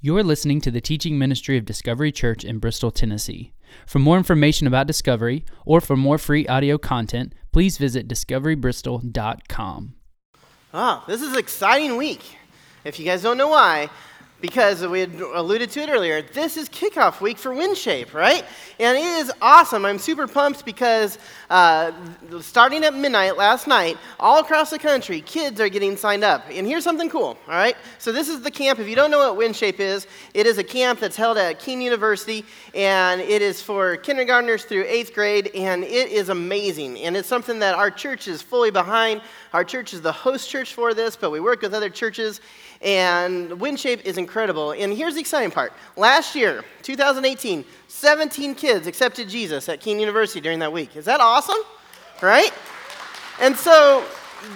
You're listening to the teaching ministry of Discovery Church in Bristol, Tennessee. For more information about Discovery or for more free audio content, please visit discoverybristol.com. Ah, this is an exciting week. If you guys don't know why, because we had alluded to it earlier, this is kickoff week for WinShape, right? And it is awesome. I'm super pumped because uh, starting at midnight last night, all across the country, kids are getting signed up. And here's something cool, all right? So this is the camp. If you don't know what WinShape is, it is a camp that's held at King University, and it is for kindergartners through eighth grade, and it is amazing. And it's something that our church is fully behind. Our church is the host church for this, but we work with other churches. And WinShape is incredible. And here's the exciting part. Last year, 2018, 17 kids accepted Jesus at King University during that week. Is that awesome? Right? And so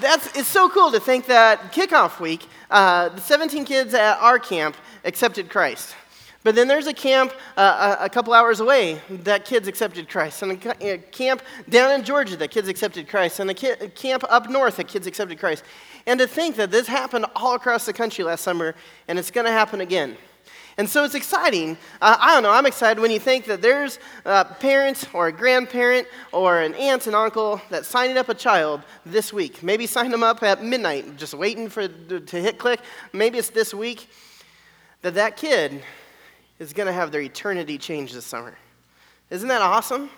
that's it's so cool to think that kickoff week, uh, the 17 kids at our camp accepted Christ. But then there's a camp uh, a, couple hours away that kids accepted Christ, and a, camp down in Georgia that kids accepted Christ, and a, camp up north that kids accepted Christ. And to think that this happened all across the country last summer, and it's going to happen again. And so it's exciting. Uh, I don't know, I'm excited when you think that there's a parent or a grandparent or an aunt and uncle that's signing up a child this week. Maybe sign them up at midnight, just waiting for to hit click. Maybe it's this week that that kid is going to have their eternity changed this summer. Isn't that awesome?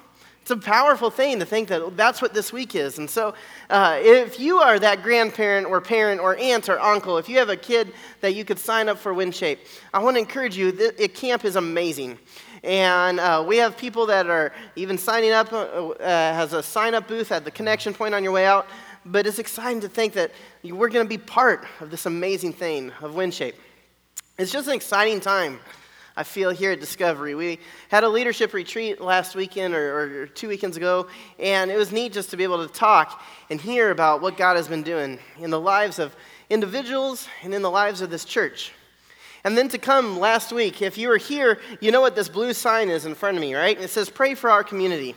It's a powerful thing to think that that's what this week is. And so, uh, if you are that grandparent or parent or aunt or uncle, if you have a kid that you could sign up for WinShape, I want to encourage you. The, camp is amazing. And uh, we have people that are even signing up, uh, uh, has a sign up booth at the connection point on your way out. But it's exciting to think that we're going to be part of this amazing thing of WinShape. It's just an exciting time. I feel here at Discovery. We had a leadership retreat last weekend or, or, two weekends ago, and it was neat just to be able to talk and hear about what God has been doing in the lives of individuals and in the lives of this church. And then to come last week, if you were here, you know what this blue sign is in front of me, right? It says, Pray for our community.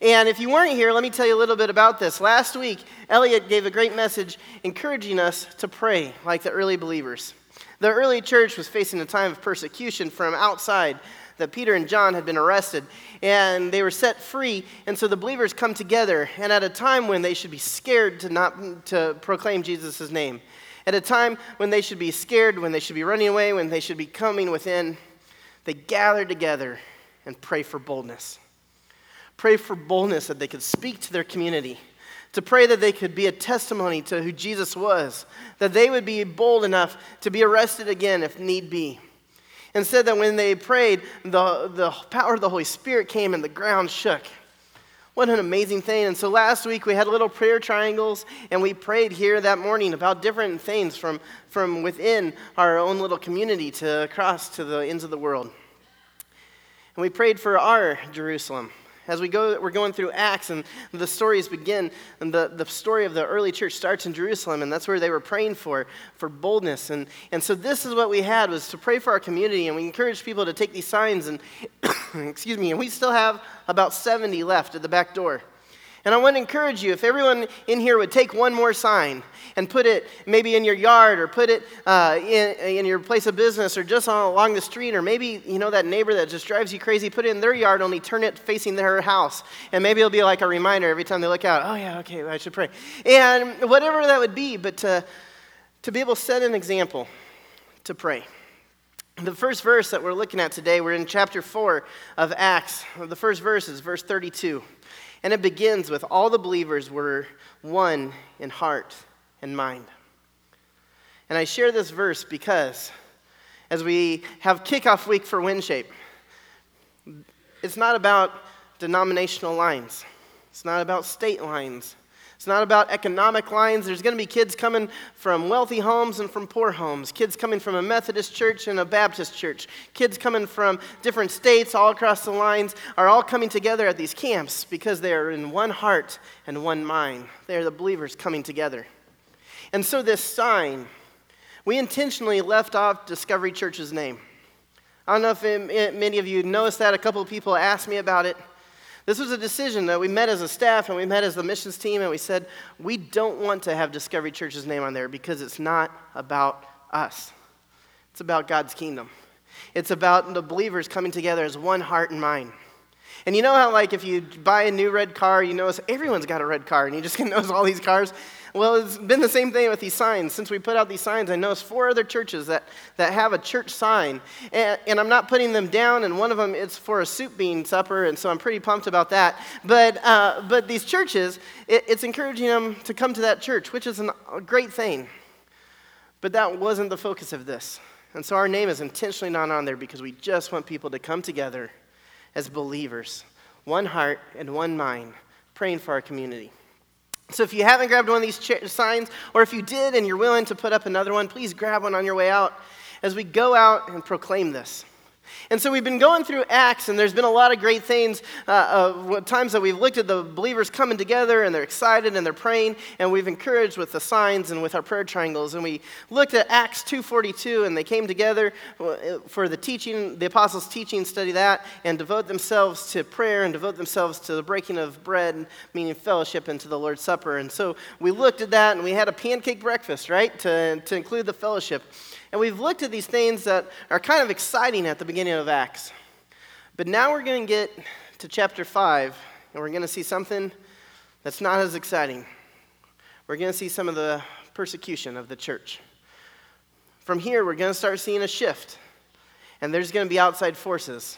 And if you weren't here, let me tell you a little bit about this. Last week, Elliot gave a great message encouraging us to pray like the early believers. The early church was facing a time of persecution from outside that Peter and John had been arrested and they were set free. And so the believers come together, and at a time when they should be scared to not to proclaim Jesus' name, at a time when they should be scared, when they should be running away, when they should be coming within, they gather together and pray for boldness. Pray for boldness that they could speak to their community to pray that they could be a testimony to who Jesus was, that they would be bold enough to be arrested again if need be. And said that when they prayed, the, the power of the Holy Spirit came and the ground shook. What an amazing thing. And so last week we had little prayer triangles and we prayed here that morning about different things from, from within our own little community to across to the ends of the world. And we prayed for our Jerusalem. As we go, we're going through Acts, and the stories begin, and the, the story of the early church starts in Jerusalem, and that's where they were praying for, for boldness. And, and so this is what we had, was to pray for our community, and we encouraged people to take these signs, and, excuse me, and we still have about 70 left at the back door. And I want to encourage you if everyone in here would take one more sign and put it maybe in your yard or put it uh, in, in your place of business or just on, along the street or maybe, you know, that neighbor that just drives you crazy, put it in their yard, only turn it facing their house. And maybe it'll be like a reminder every time they look out, oh, yeah, okay, I should pray. And whatever that would be, but to, to be able to set an example to pray. The first verse that we're looking at today, we're in chapter 4 of Acts. The first verse is verse 32. And it begins with all the believers were one in heart and mind. And I share this verse because as we have kickoff week for WinShape, it's not about denominational lines, it's not about state lines, it's not about economic lines. There's going to be kids coming from wealthy homes and from poor homes, kids coming from a Methodist church and a Baptist church, kids coming from different states all across the lines are all coming together at these camps because they are in one heart and one mind. They are the believers coming together. And so, this sign, we intentionally left off Discovery Church's name. I don't know if many of you noticed that. A couple of people asked me about it. This was a decision that we met as a staff and we met as the missions team and we said, we don't want to have Discovery Church's name on there because it's not about us. It's about God's kingdom. It's about the believers coming together as one heart and mind. And you know how, like, if you buy a new red car, you notice everyone's got a red car, and you just can notice all these cars. Well, it's been the same thing with these signs. Since we put out these signs, I noticed four other churches that, that have a church sign. And, and I'm not putting them down, and one of them is for a soup bean supper, and so I'm pretty pumped about that. But, uh, but these churches, it, it's encouraging them to come to that church, which is an, a great thing. But that wasn't the focus of this. And so our name is intentionally not on there because we just want people to come together as believers, one heart and one mind, praying for our community. So if you haven't grabbed one of these signs, or if you did and you're willing to put up another one, please grab one on your way out as we go out and proclaim this. And so we've been going through Acts, and there's been a lot of great things, uh, uh, times that we've looked at the believers coming together, and they're excited and they're praying, and we've encouraged with the signs and with our prayer triangles. And we looked at Acts 2.42, and they came together uh, for the teaching, the apostles' teaching, study that, and devote themselves to prayer and devote themselves to the breaking of bread, meaning fellowship, and to the Lord's Supper. And so we looked at that, and we had a pancake breakfast, right, to, to include the fellowship. And we've looked at these things that are kind of exciting at the beginning of Acts. But now we're going to get to chapter 5, and we're going to see something that's not as exciting. We're going to see some of the persecution of the church. From here, we're going to start seeing a shift, and there's going to be outside forces.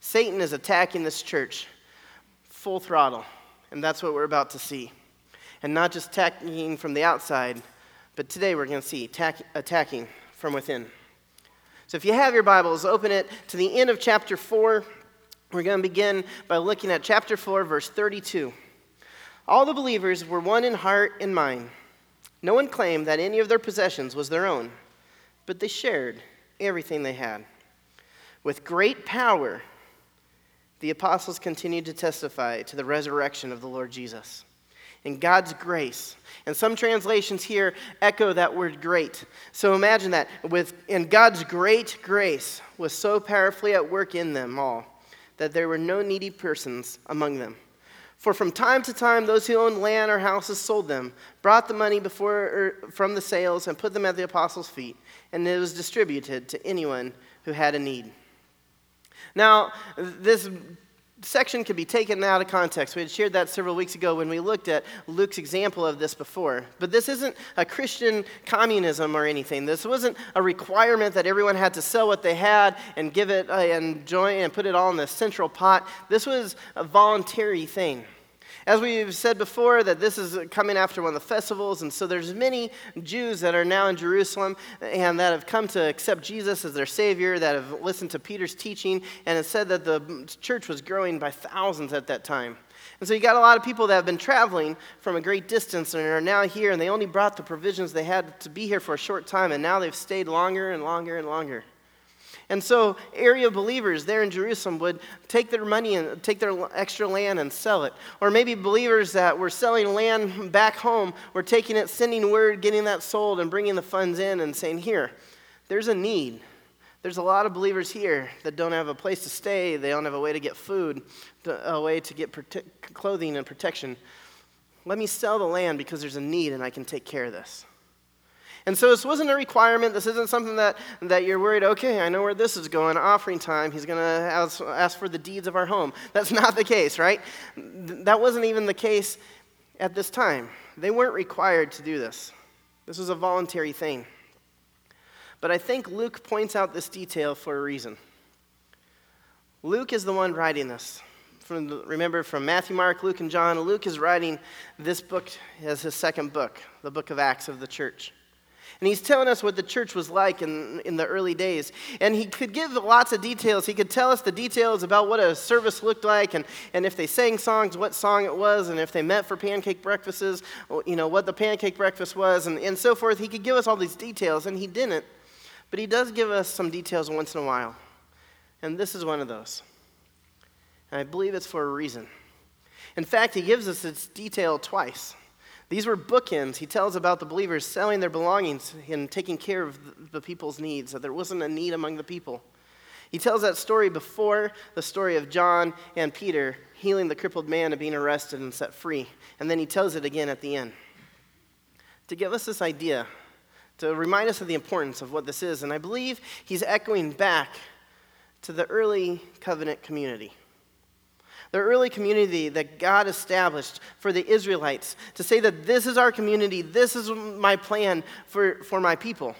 Satan is attacking this church full throttle, and that's what we're about to see. And not just attacking from the outside, but today we're going to see attack, attacking from within. So if you have your Bibles, open it to the end of chapter 4. We're going to begin by looking at chapter 4, verse 32. All the believers were one in heart and mind. No one claimed that any of their possessions was their own, but they shared everything they had. With great power, the apostles continued to testify to the resurrection of the Lord Jesus and God's grace. And some translations here echo that word great. So imagine that with and God's great grace was so powerfully at work in them all that there were no needy persons among them. For from time to time, those who owned land or houses sold them, brought the money before, er, from the sales, and put them at the apostles' feet, and it was distributed to anyone who had a need. Now, this section can be taken out of context. We had shared that several weeks ago when we looked at Luke's example of this before. But this isn't a Christian communism or anything. This wasn't a requirement that everyone had to sell what they had and give it uh, and join and put it all in the central pot. This was a voluntary thing. As we've said before, that this is coming after one of the festivals, and so there's many Jews that are now in Jerusalem and that have come to accept Jesus as their Savior, that have listened to Peter's teaching, and it said that the church was growing by thousands at that time. And so you got a lot of people that have been traveling from a great distance and are now here, and they only brought the provisions they had to be here for a short time, and now they've stayed longer and longer and longer. And so, area believers there in Jerusalem would take their money and take their extra land and sell it. Or maybe believers that were selling land back home were taking it, sending word, getting that sold, and bringing the funds in and saying, Here, there's a need. There's a lot of believers here that don't have a place to stay, they don't have a way to get food, a way to get prote- clothing and protection. Let me sell the land because there's a need and I can take care of this. And so this wasn't a requirement. This isn't something that, that you're worried, okay, I know where this is going. Offering time, he's going to ask, for the deeds of our home. That's not the case, right? That wasn't even the case at this time. They weren't required to do this, this was a voluntary thing. But I think Luke points out this detail for a reason. Luke is the one writing this. From the, remember, from Matthew, Mark, Luke, and John, Luke is writing this book as his second book, the book of Acts of the church. And he's telling us what the church was like in, in the early days. And he could give lots of details. He could tell us the details about what a service looked like and, and if they sang songs, what song it was, and if they met for pancake breakfasts, you know, what the pancake breakfast was, and, and so forth. He could give us all these details, and he didn't. But he does give us some details once in a while. And this is one of those. And I believe it's for a reason. In fact, he gives us this detail twice. These were bookends. He tells about the believers selling their belongings and taking care of the people's needs, that there wasn't a need among the people. He tells that story before the story of John and Peter healing the crippled man and being arrested and set free. And then he tells it again at the end. To give us this idea to remind us of the importance of what this is. And I believe he's echoing back to the early covenant community. The early community that God established for the Israelites to say that this is our community, this is my plan for, for my people.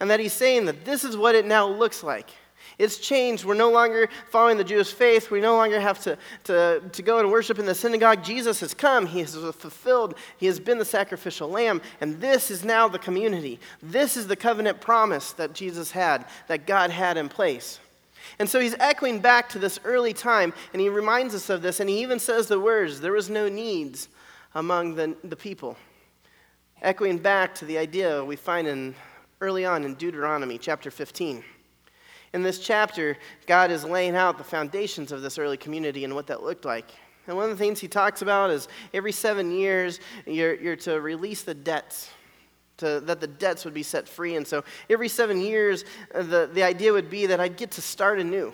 And that he's saying that this is what it now looks like. It's changed. We're no longer following the Jewish faith. We no longer have to, to, to go and worship in the synagogue. Jesus has come. He has fulfilled. He has been the sacrificial lamb. And this is now the community. This is the covenant promise that Jesus had, that God had in place. And so he's echoing back to this early time, and he reminds us of this, and he even says the words, there was no needs among the, the people. Echoing back to the idea we find in early on in Deuteronomy chapter 15. In this chapter, God is laying out the foundations of this early community and what that looked like. And one of the things he talks about is every seven years, you're, you're to release the debts to, that the debts would be set free. And so every seven years, uh, the, the idea would be that I'd get to start anew.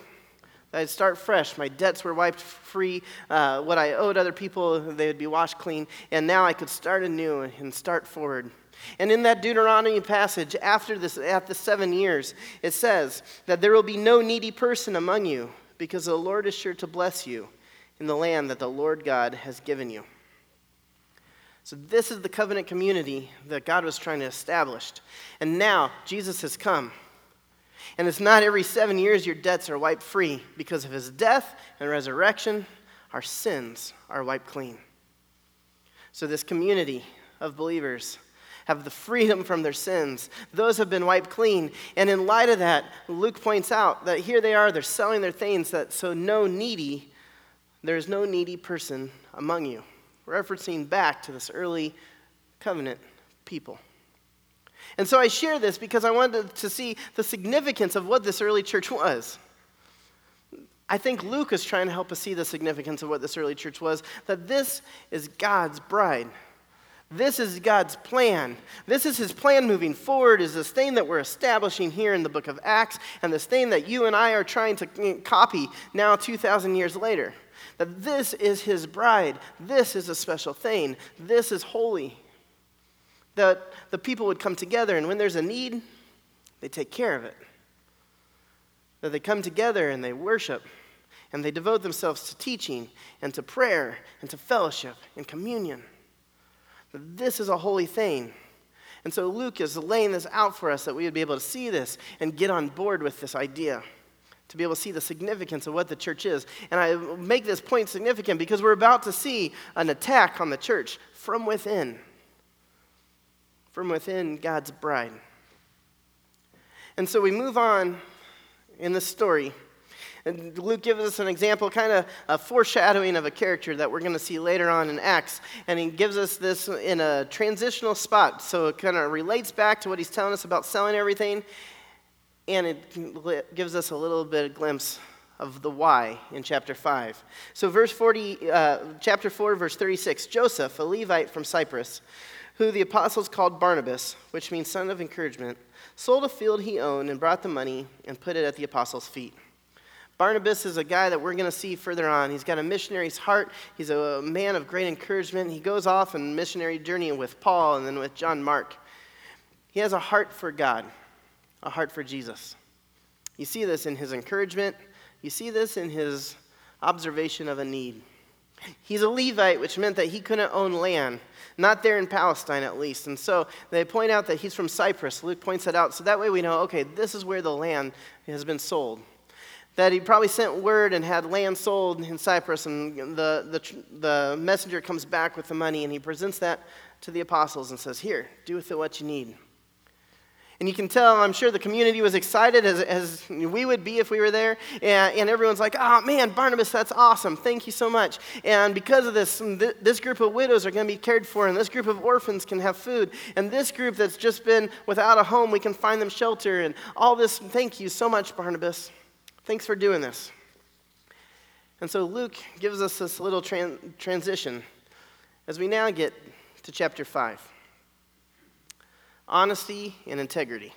I'd start fresh. My debts were wiped free. Uh, what I owed other people, they would be washed clean. And now I could start anew and start forward. And in that Deuteronomy passage, after this, after seven years, it says that there will be no needy person among you, because the Lord is sure to bless you in the land that the Lord God has given you. So, this is the covenant community that God was trying to establish. And now, Jesus has come. And it's not every seven years your debts are wiped free. Because of his death and resurrection, our sins are wiped clean. So, this community of believers have the freedom from their sins. Those have been wiped clean. And in light of that, Luke points out that here they are, they're selling their things, that so no needy, there is no needy person among you referencing back to this early covenant people. And so I share this because I wanted to see the significance of what this early church was. I think Luke is trying to help us see the significance of what this early church was that this is God's bride. This is God's plan. This is his plan moving forward, is this thing that we're establishing here in the book of Acts, and this thing that you and I are trying to mm, copy now 2,000 years later. That this is his bride. This is a special thing. This is holy. That the people would come together, and when there's a need, they take care of it. That they come together and they worship, and they devote themselves to teaching, and to prayer, and to fellowship, and communion. That this is a holy thing. And so Luke is laying this out for us that we would be able to see this and get on board with this idea to be able to see the significance of what the church is. And I make this point significant because we're about to see an attack on the church from within, from within God's bride. And so we move on in the story. And Luke gives us an example, kind of a foreshadowing of a character that we're going to see later on in Acts. And he gives us this in a transitional spot. So it kind of relates back to what he's telling us about selling everything and it gives us a little bit of glimpse of the why in chapter 5. So, verse 40, uh, chapter 4, verse 36 Joseph, a Levite from Cyprus, who the apostles called Barnabas, which means son of encouragement, sold a field he owned and brought the money and put it at the apostles' feet. Barnabas is a guy that we're going to see further on. He's got a missionary's heart. He's a man of great encouragement. He goes off on missionary journey with Paul and then with John Mark. He has a heart for God a heart for Jesus. You see this in his encouragement, you see this in his observation of a need. He's a Levite, which meant that he couldn't own land, not there in Palestine at least. And so they point out that he's from Cyprus. Luke points that out. So that way we know, okay, this is where the land has been sold. That he probably sent word and had land sold in Cyprus, and the, the, the messenger comes back with the money and he presents that to the apostles and says, Here, do with it what you need. And you can tell, I'm sure the community was excited as, as we would be if we were there. And, and everyone's like, oh man, Barnabas, that's awesome. Thank you so much. And because of this, this group of widows are going to be cared for, and this group of orphans can have food. And this group that's just been without a home, we can find them shelter. And all this, thank you so much, Barnabas. Thanks for doing this. And so Luke gives us this little tran- transition as we now get to chapter 5 honesty and integrity.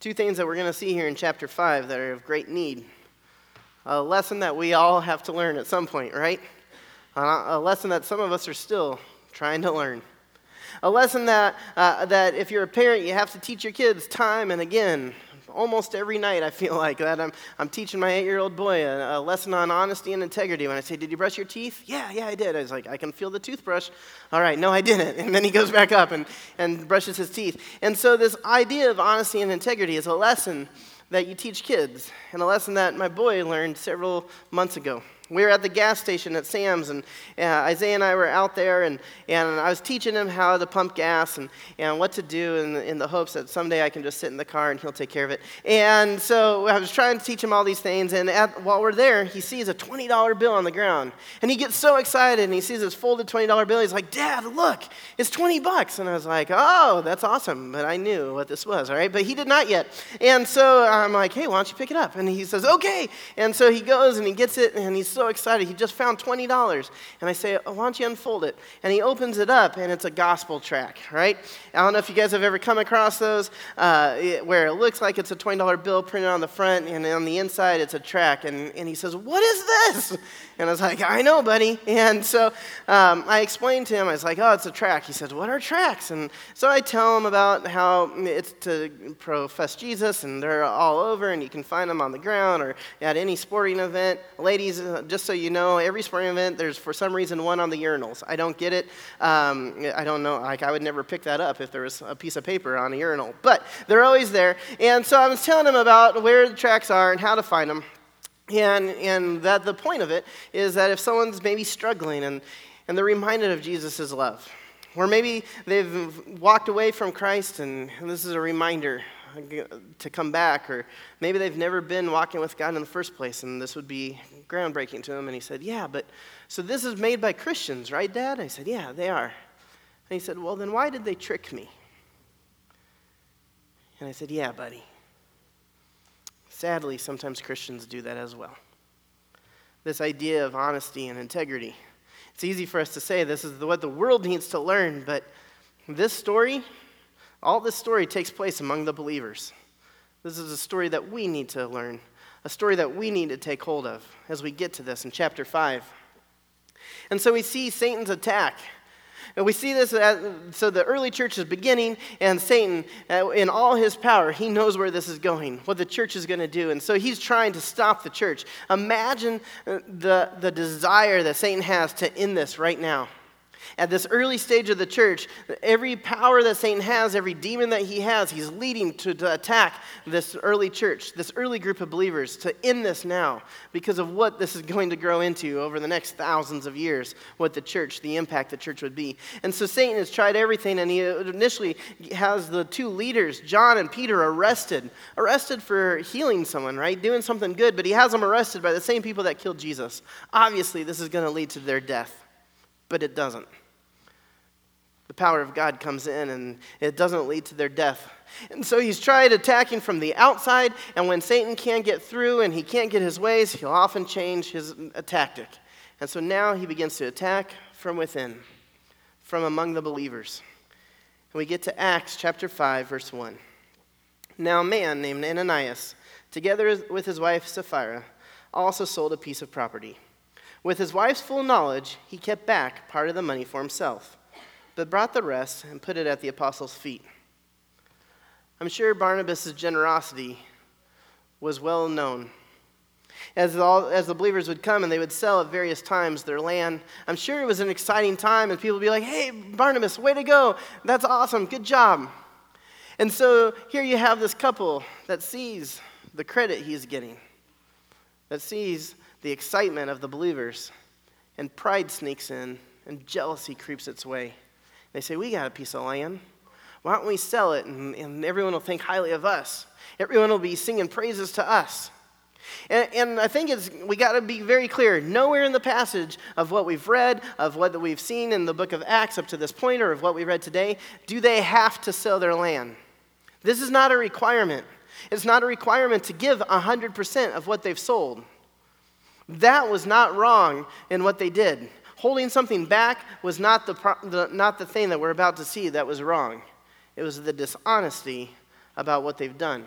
Two things that we're going to see here in chapter 5 that are of great need. A lesson that we all have to learn at some point, right? A lesson that some of us are still trying to learn. A lesson that, uh, that if you're a parent, you have to teach your kids time and again almost every night, I feel like that I'm, I'm teaching my eight year old boy a, a, lesson on honesty and integrity. When I say, Did you brush your teeth? Yeah, yeah, I did. I was like, I can feel the toothbrush. All right, no, I didn't. And then he goes back up and, and brushes his teeth. And so, this idea of honesty and integrity is a lesson that you teach kids, and a lesson that my boy learned several months ago we were at the gas station at Sam's, and uh, Isaiah and I were out there, and, and I was teaching him how to pump gas and, and what to do in the, in the hopes that someday I can just sit in the car and he'll take care of it. And so I was trying to teach him all these things, and at, while we're there, he sees a $20 bill on the ground. And he gets so excited, and he sees this folded $20 bill. He's like, Dad, look, it's 20 bucks. And I was like, oh, that's awesome. But I knew what this was, all right? But he did not yet. And so I'm like, hey, why don't you pick it up? And he says, okay. And so he goes and he gets it, and he's so so excited. He just found $20. And I say, oh, Why don't you unfold it? And he opens it up, and it's a gospel tract, right? I don't know if you guys have ever come across those uh, where it looks like it's a $20 bill printed on the front, and on the inside, it's a tract. And, and he says, What is this? And I was like, I know, buddy. And so um, I explained to him, I was like, Oh, it's a track. He says, What are tracks? And so I tell him about how it's to profess Jesus, and they're all over, and you can find them on the ground or at any sporting event. Ladies, uh, just so you know, every sporting event, there's for some reason one on the urinals. I don't get it. Um, I don't know. Like, I would never pick that up if there was a piece of paper on a urinal. But they're always there. And so I was telling him about where the tracks are and how to find them. And, and that the point of it is that if someone's maybe struggling and, and they're reminded of Jesus' love, or maybe they've walked away from Christ and this is a reminder to come back, or maybe they've never been walking with God in the first place, and this would be groundbreaking to them. And he said, Yeah, but so this is made by Christians, right, Dad? I said, Yeah, they are. And he said, Well, then why did they trick me? And I said, Yeah, buddy. Sadly, sometimes Christians do that as well. This idea of honesty and integrity. It's easy for us to say this is what the world needs to learn, but this story all this story takes place among the believers. This is a story that we need to learn, a story that we need to take hold of as we get to this in chapter 5. And so we see Satan's attack. And we see this, as, so the early church is beginning, and Satan, uh, in all his power, he knows where this is going, what the church is going to do. And so he's trying to stop the church. Imagine uh, the, the desire that Satan has to end this right now. At this early stage of the church, every power that Satan has, every demon that he has, he's leading to, to attack this early church, this early group of believers, to end this now because of what this is going to grow into over the next thousands of years, what the church, the impact the church would be. And so Satan has tried everything, and he initially has the two leaders, John and Peter, arrested. Arrested for healing someone, right? Doing something good, but he has them arrested by the same people that killed Jesus. Obviously, this is going to lead to their death but it doesn't. The power of God comes in and it doesn't lead to their death. And so he's tried attacking from the outside, and when Satan can't get through and he can't get his ways, he'll often change his tactic. And so now he begins to attack from within, from among the believers. And we get to Acts chapter 5, verse 1. Now, a man named Ananias, together with his wife Sapphira, also sold a piece of property. With his wife's full knowledge, he kept back part of the money for himself, but brought the rest and put it at the apostles' feet. I'm sure Barnabas' generosity was well known. As, all, as the believers would come and they would sell at various times their land, I'm sure it was an exciting time, and people would be like, hey, Barnabas, way to go. That's awesome. Good job. And so here you have this couple that sees the credit he's getting, that sees the excitement of the believers, and pride sneaks in, and jealousy creeps its way. They say, We got a piece of land. Why don't we sell it? And, and everyone will think highly of us. Everyone will be singing praises to us. And, and, I think it's, we got to be very clear. Nowhere in the passage of what we've read, of what we've seen in the book of Acts up to this point, or of what we read today, do they have to sell their land. This is not a requirement. It's not a requirement to give 100% of what they've sold. That was not wrong in what they did. Holding something back was not the, the, not the thing that we're about to see that was wrong. It was the dishonesty about what they've done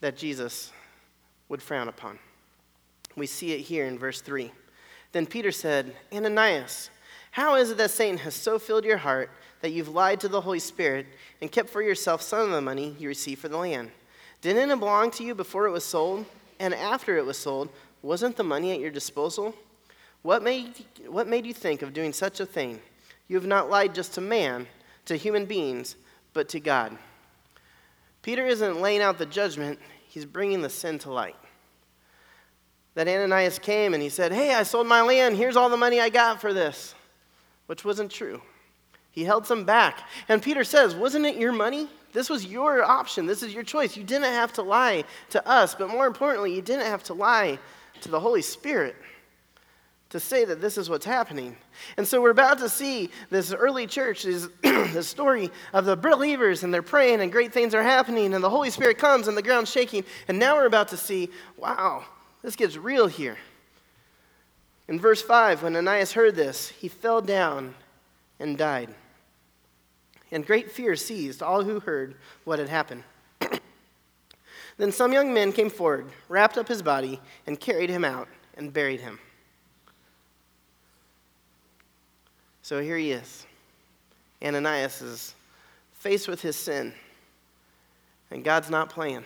that Jesus would frown upon. We see it here in verse 3. Then Peter said, Ananias, How is it that Satan has so filled your heart that you've lied to the Holy Spirit and kept for yourself some of the money you received for the land? Didn't it belong to you before it was sold? And after it was sold, wasn't the money at your disposal? What made, what made you think of doing such a thing? You have not lied just to man, to human beings, but to God. Peter isn't laying out the judgment, he's bringing the sin to light. That Ananias came and he said, Hey, I sold my land. Here's all the money I got for this which wasn't true. He held some back. And Peter says, Wasn't it your money? This was your option. This is your choice. You didn't have to lie to us, but more importantly, you didn't have to lie to the Holy Spirit to say that this is what's happening. And so we're about to see this early church, this, the story of the believers, and they're praying, and great things are happening, and the Holy Spirit comes, and the ground's shaking. And now we're about to see, wow, this gets real here. In verse 5, when Ananias heard this, he fell down and died. And great fear seized all who heard what had happened. Then some young men came forward, wrapped up his body, and carried him out and buried him. So here he is. Ananias is faced with his sin, and God's not playing.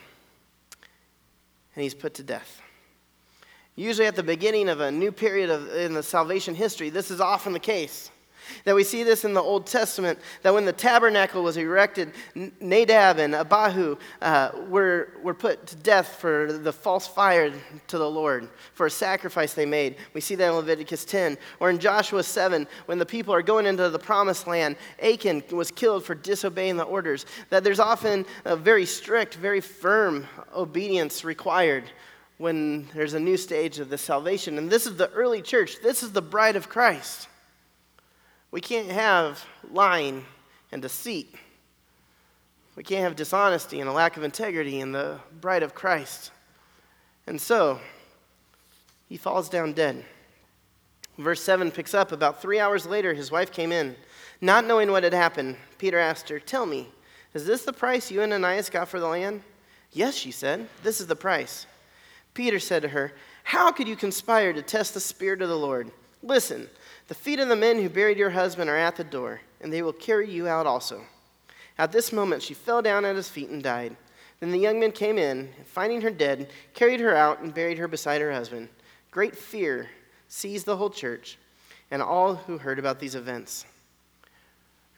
And he's put to death. Usually, at the beginning of a new period of, in the salvation history, this is often the case. That we see this in the Old Testament, that when the tabernacle was erected, Nadab and Abihu uh, were, were put to death for the false fire to the Lord, for a sacrifice they made. We see that in Leviticus 10. Or in Joshua 7, when the people are going into the promised land, Achan was killed for disobeying the orders. That there's often a very strict, very firm obedience required when there's a new stage of the salvation. And this is the early church, this is the bride of Christ. We can't have lying and deceit. We can't have dishonesty and a lack of integrity in the bride of Christ. And so, he falls down dead. Verse 7 picks up about three hours later, his wife came in. Not knowing what had happened, Peter asked her, Tell me, is this the price you and Ananias got for the land? Yes, she said, This is the price. Peter said to her, How could you conspire to test the Spirit of the Lord? Listen, the feet of the men who buried your husband are at the door, and they will carry you out also. At this moment, she fell down at his feet and died. Then the young men came in, and finding her dead, carried her out and buried her beside her husband. Great fear seized the whole church and all who heard about these events.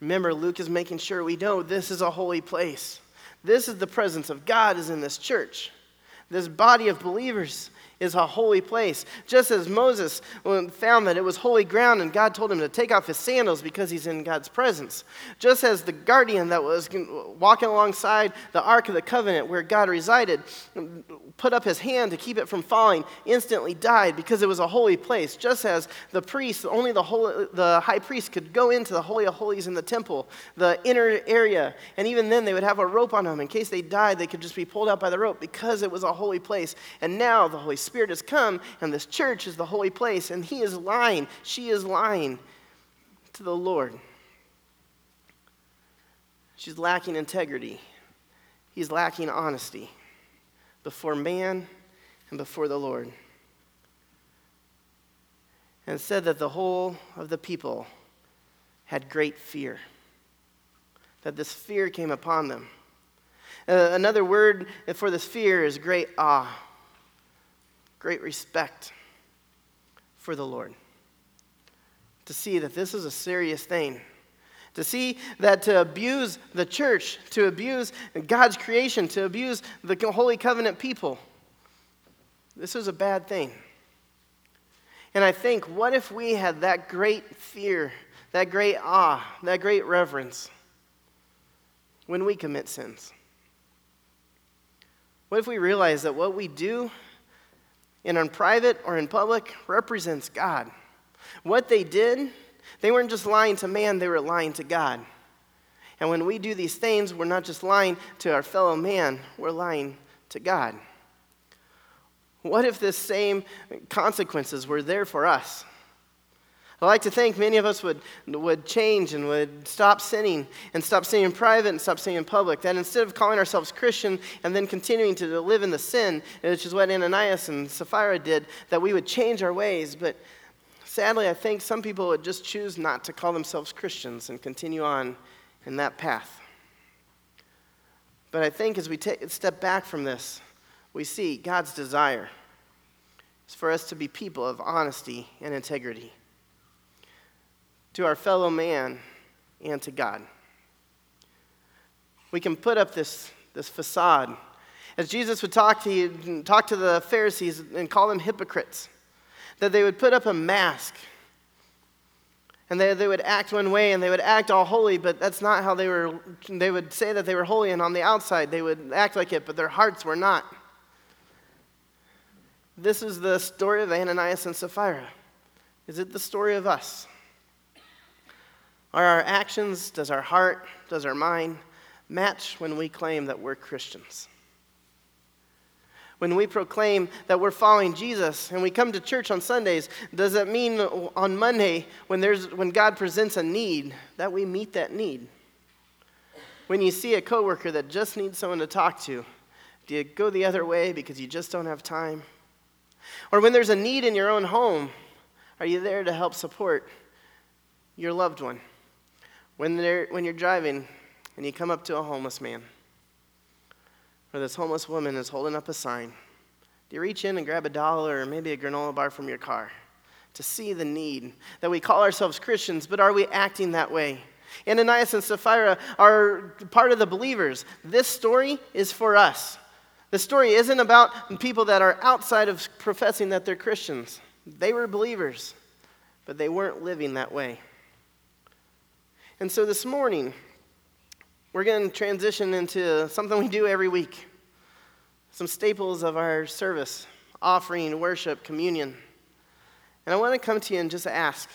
Remember, Luke is making sure we know this is a holy place. This is the presence of God is in this church. This body of believers is a holy place. Just as Moses um, found that it was holy ground and God told him to take off his sandals because he's in God's presence. Just as the guardian that was walking alongside the Ark of the Covenant where God resided um, put up his hand to keep it from falling, instantly died because it was a holy place. Just as the priest, only the, holy, the high priest could go into the Holy of Holies in the temple, the inner area, and even then they would have a rope on them. In case they died, they could just be pulled out by the rope because it was a holy place. And now the Holy Spirit Spirit has come, and this church is the holy place, and he is lying, she is lying to the Lord. She's lacking integrity, he's lacking honesty before man and before the Lord. And said that the whole of the people had great fear, that this fear came upon them. Uh, another word for this fear is great awe great respect for the Lord. To see that this is a serious thing. To see that to abuse the church, to abuse God's creation, to abuse the Holy Covenant people, this is a bad thing. And I think, what if we had that great fear, that great awe, that great reverence when we commit sins? What if we realize that what we do and in private or in public represents God. What they did, they weren't just lying to man, they were lying to God. And when we do these things, we're not just lying to our fellow man, we're lying to God. What if the same consequences were there for us? I like to think many of us would, would change and would stop sinning and stop sinning in private and stop sinning in public. That instead of calling ourselves Christian and then continuing to live in the sin, which is what Ananias and Sapphira did, that we would change our ways. But sadly, I think some people would just choose not to call themselves Christians and continue on in that path. But I think as we take a step back from this, we see God's desire is for us to be people of honesty and integrity to our fellow man and to God. We can put up this, this facade. As Jesus would talk to, talk to the Pharisees and call them hypocrites, that they would put up a mask and they, they would act one way and they would act all holy, but that's not how they were. They would say that they were holy, and on the outside they would act like it, but their hearts were not. This is the story of Ananias and Sapphira. Is it the story of us? Are our actions, does our heart, does our mind match when we claim that we're Christians? When we proclaim that we're following Jesus and we come to church on Sundays, does that mean on Monday, when, there's, when God presents a need, that we meet that need? When you see a coworker that just needs someone to talk to, do you go the other way because you just don't have time? Or when there's a need in your own home, are you there to help support your loved one? When, when you're driving and you come up to a homeless man, or this homeless woman is holding up a sign, do you reach in and grab a dollar or maybe a granola bar from your car to see the need? That we call ourselves Christians, but are we acting that way? Ananias and Sapphira are part of the believers. This story is for us. The story isn't about people that are outside of professing that they're Christians. They were believers, but they weren't living that way. And so this morning, we're going to transition into something we do every week some staples of our service offering, worship, communion. And I want to come to you and just ask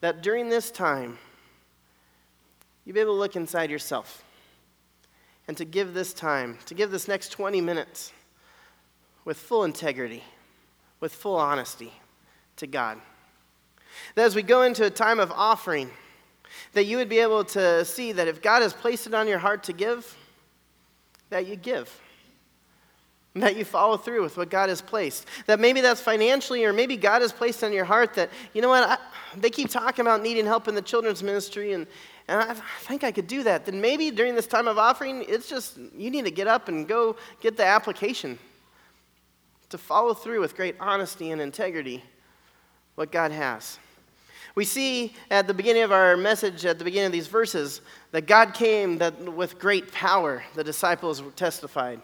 that during this time, you be able to look inside yourself and to give this time, to give this next 20 minutes with full integrity, with full honesty to God. That as we go into a time of offering, that you would be able to see that if God has placed it on your heart to give, that you give. That you follow through with what God has placed. That maybe that's financially, or maybe God has placed on your heart that, you know what, I, they keep talking about needing help in the children's ministry, and, and I, I think I could do that. Then maybe during this time of offering, it's just you need to get up and go get the application to follow through with great honesty and integrity what God has. We see at the beginning of our message, at the beginning of these verses, that God came that with great power, the disciples testified.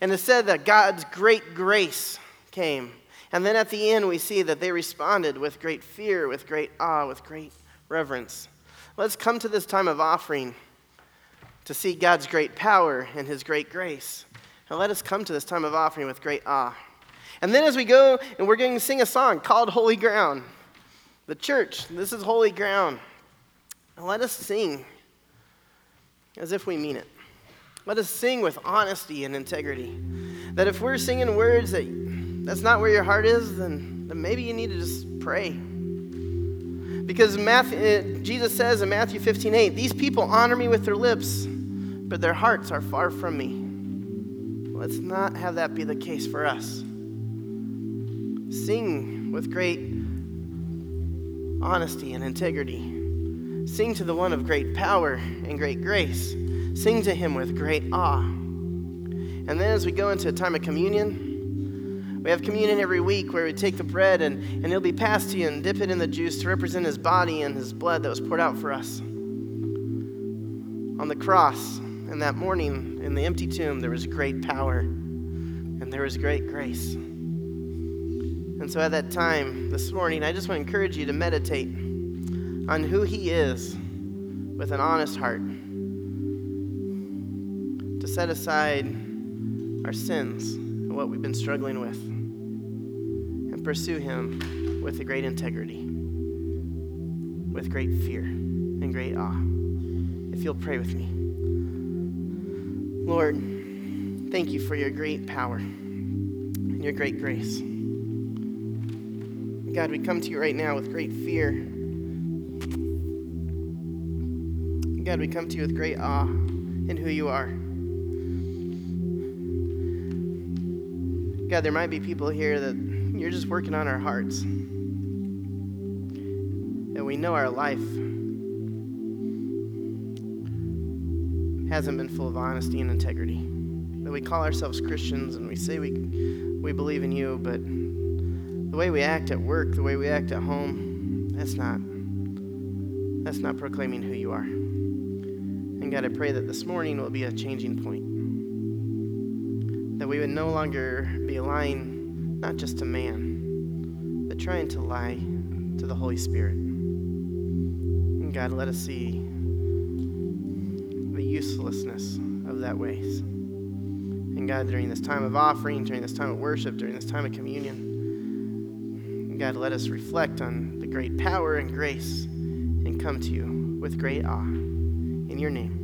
And it said that God's great grace came. And then at the end, we see that they responded with great fear, with great awe, with great reverence. Let's come to this time of offering to see God's great power and his great grace. And let us come to this time of offering with great awe. And then as we go, and we're going to sing a song called Holy Ground. The church, this is holy ground. Let us sing as if we mean it. Let us sing with honesty and integrity. That if we're singing words that that's not where your heart is, then, then maybe you need to just pray. Because Matthew, uh, Jesus says in Matthew 15 8, these people honor me with their lips, but their hearts are far from me. Let's not have that be the case for us. Sing with great honesty and integrity. Sing to the one of great power and great grace. Sing to him with great awe. And then as we go into a time of communion, we have communion every week where we take the bread and, and it'll be passed to you and dip it in the juice to represent his body and his blood that was poured out for us. On the cross, and that morning in the empty tomb, there was great power and there was great grace. And so at that time this morning, I just want to encourage you to meditate on who He is with an honest heart, to set aside our sins and what we've been struggling with, and pursue Him with a great integrity, with great fear and great awe. If you'll pray with me. Lord, thank you for your great power and your great grace. God, we come to you right now with great fear. God, we come to you with great awe in who you are. God, there might be people here that you're just working on our hearts. That we know our life hasn't been full of honesty and integrity. That we call ourselves Christians and we say we, we believe in you, but the way we act at work, the way we act at home, that's not that's not proclaiming who you are. And God, I pray that this morning will be a changing point. That we would no longer be lying not just to man, but trying to lie to the Holy Spirit. And God, let us see the uselessness of that ways. And God, during this time of offering, during this time of worship, during this time of communion, God, let us reflect on the great power and grace and come to you with great awe. In your name.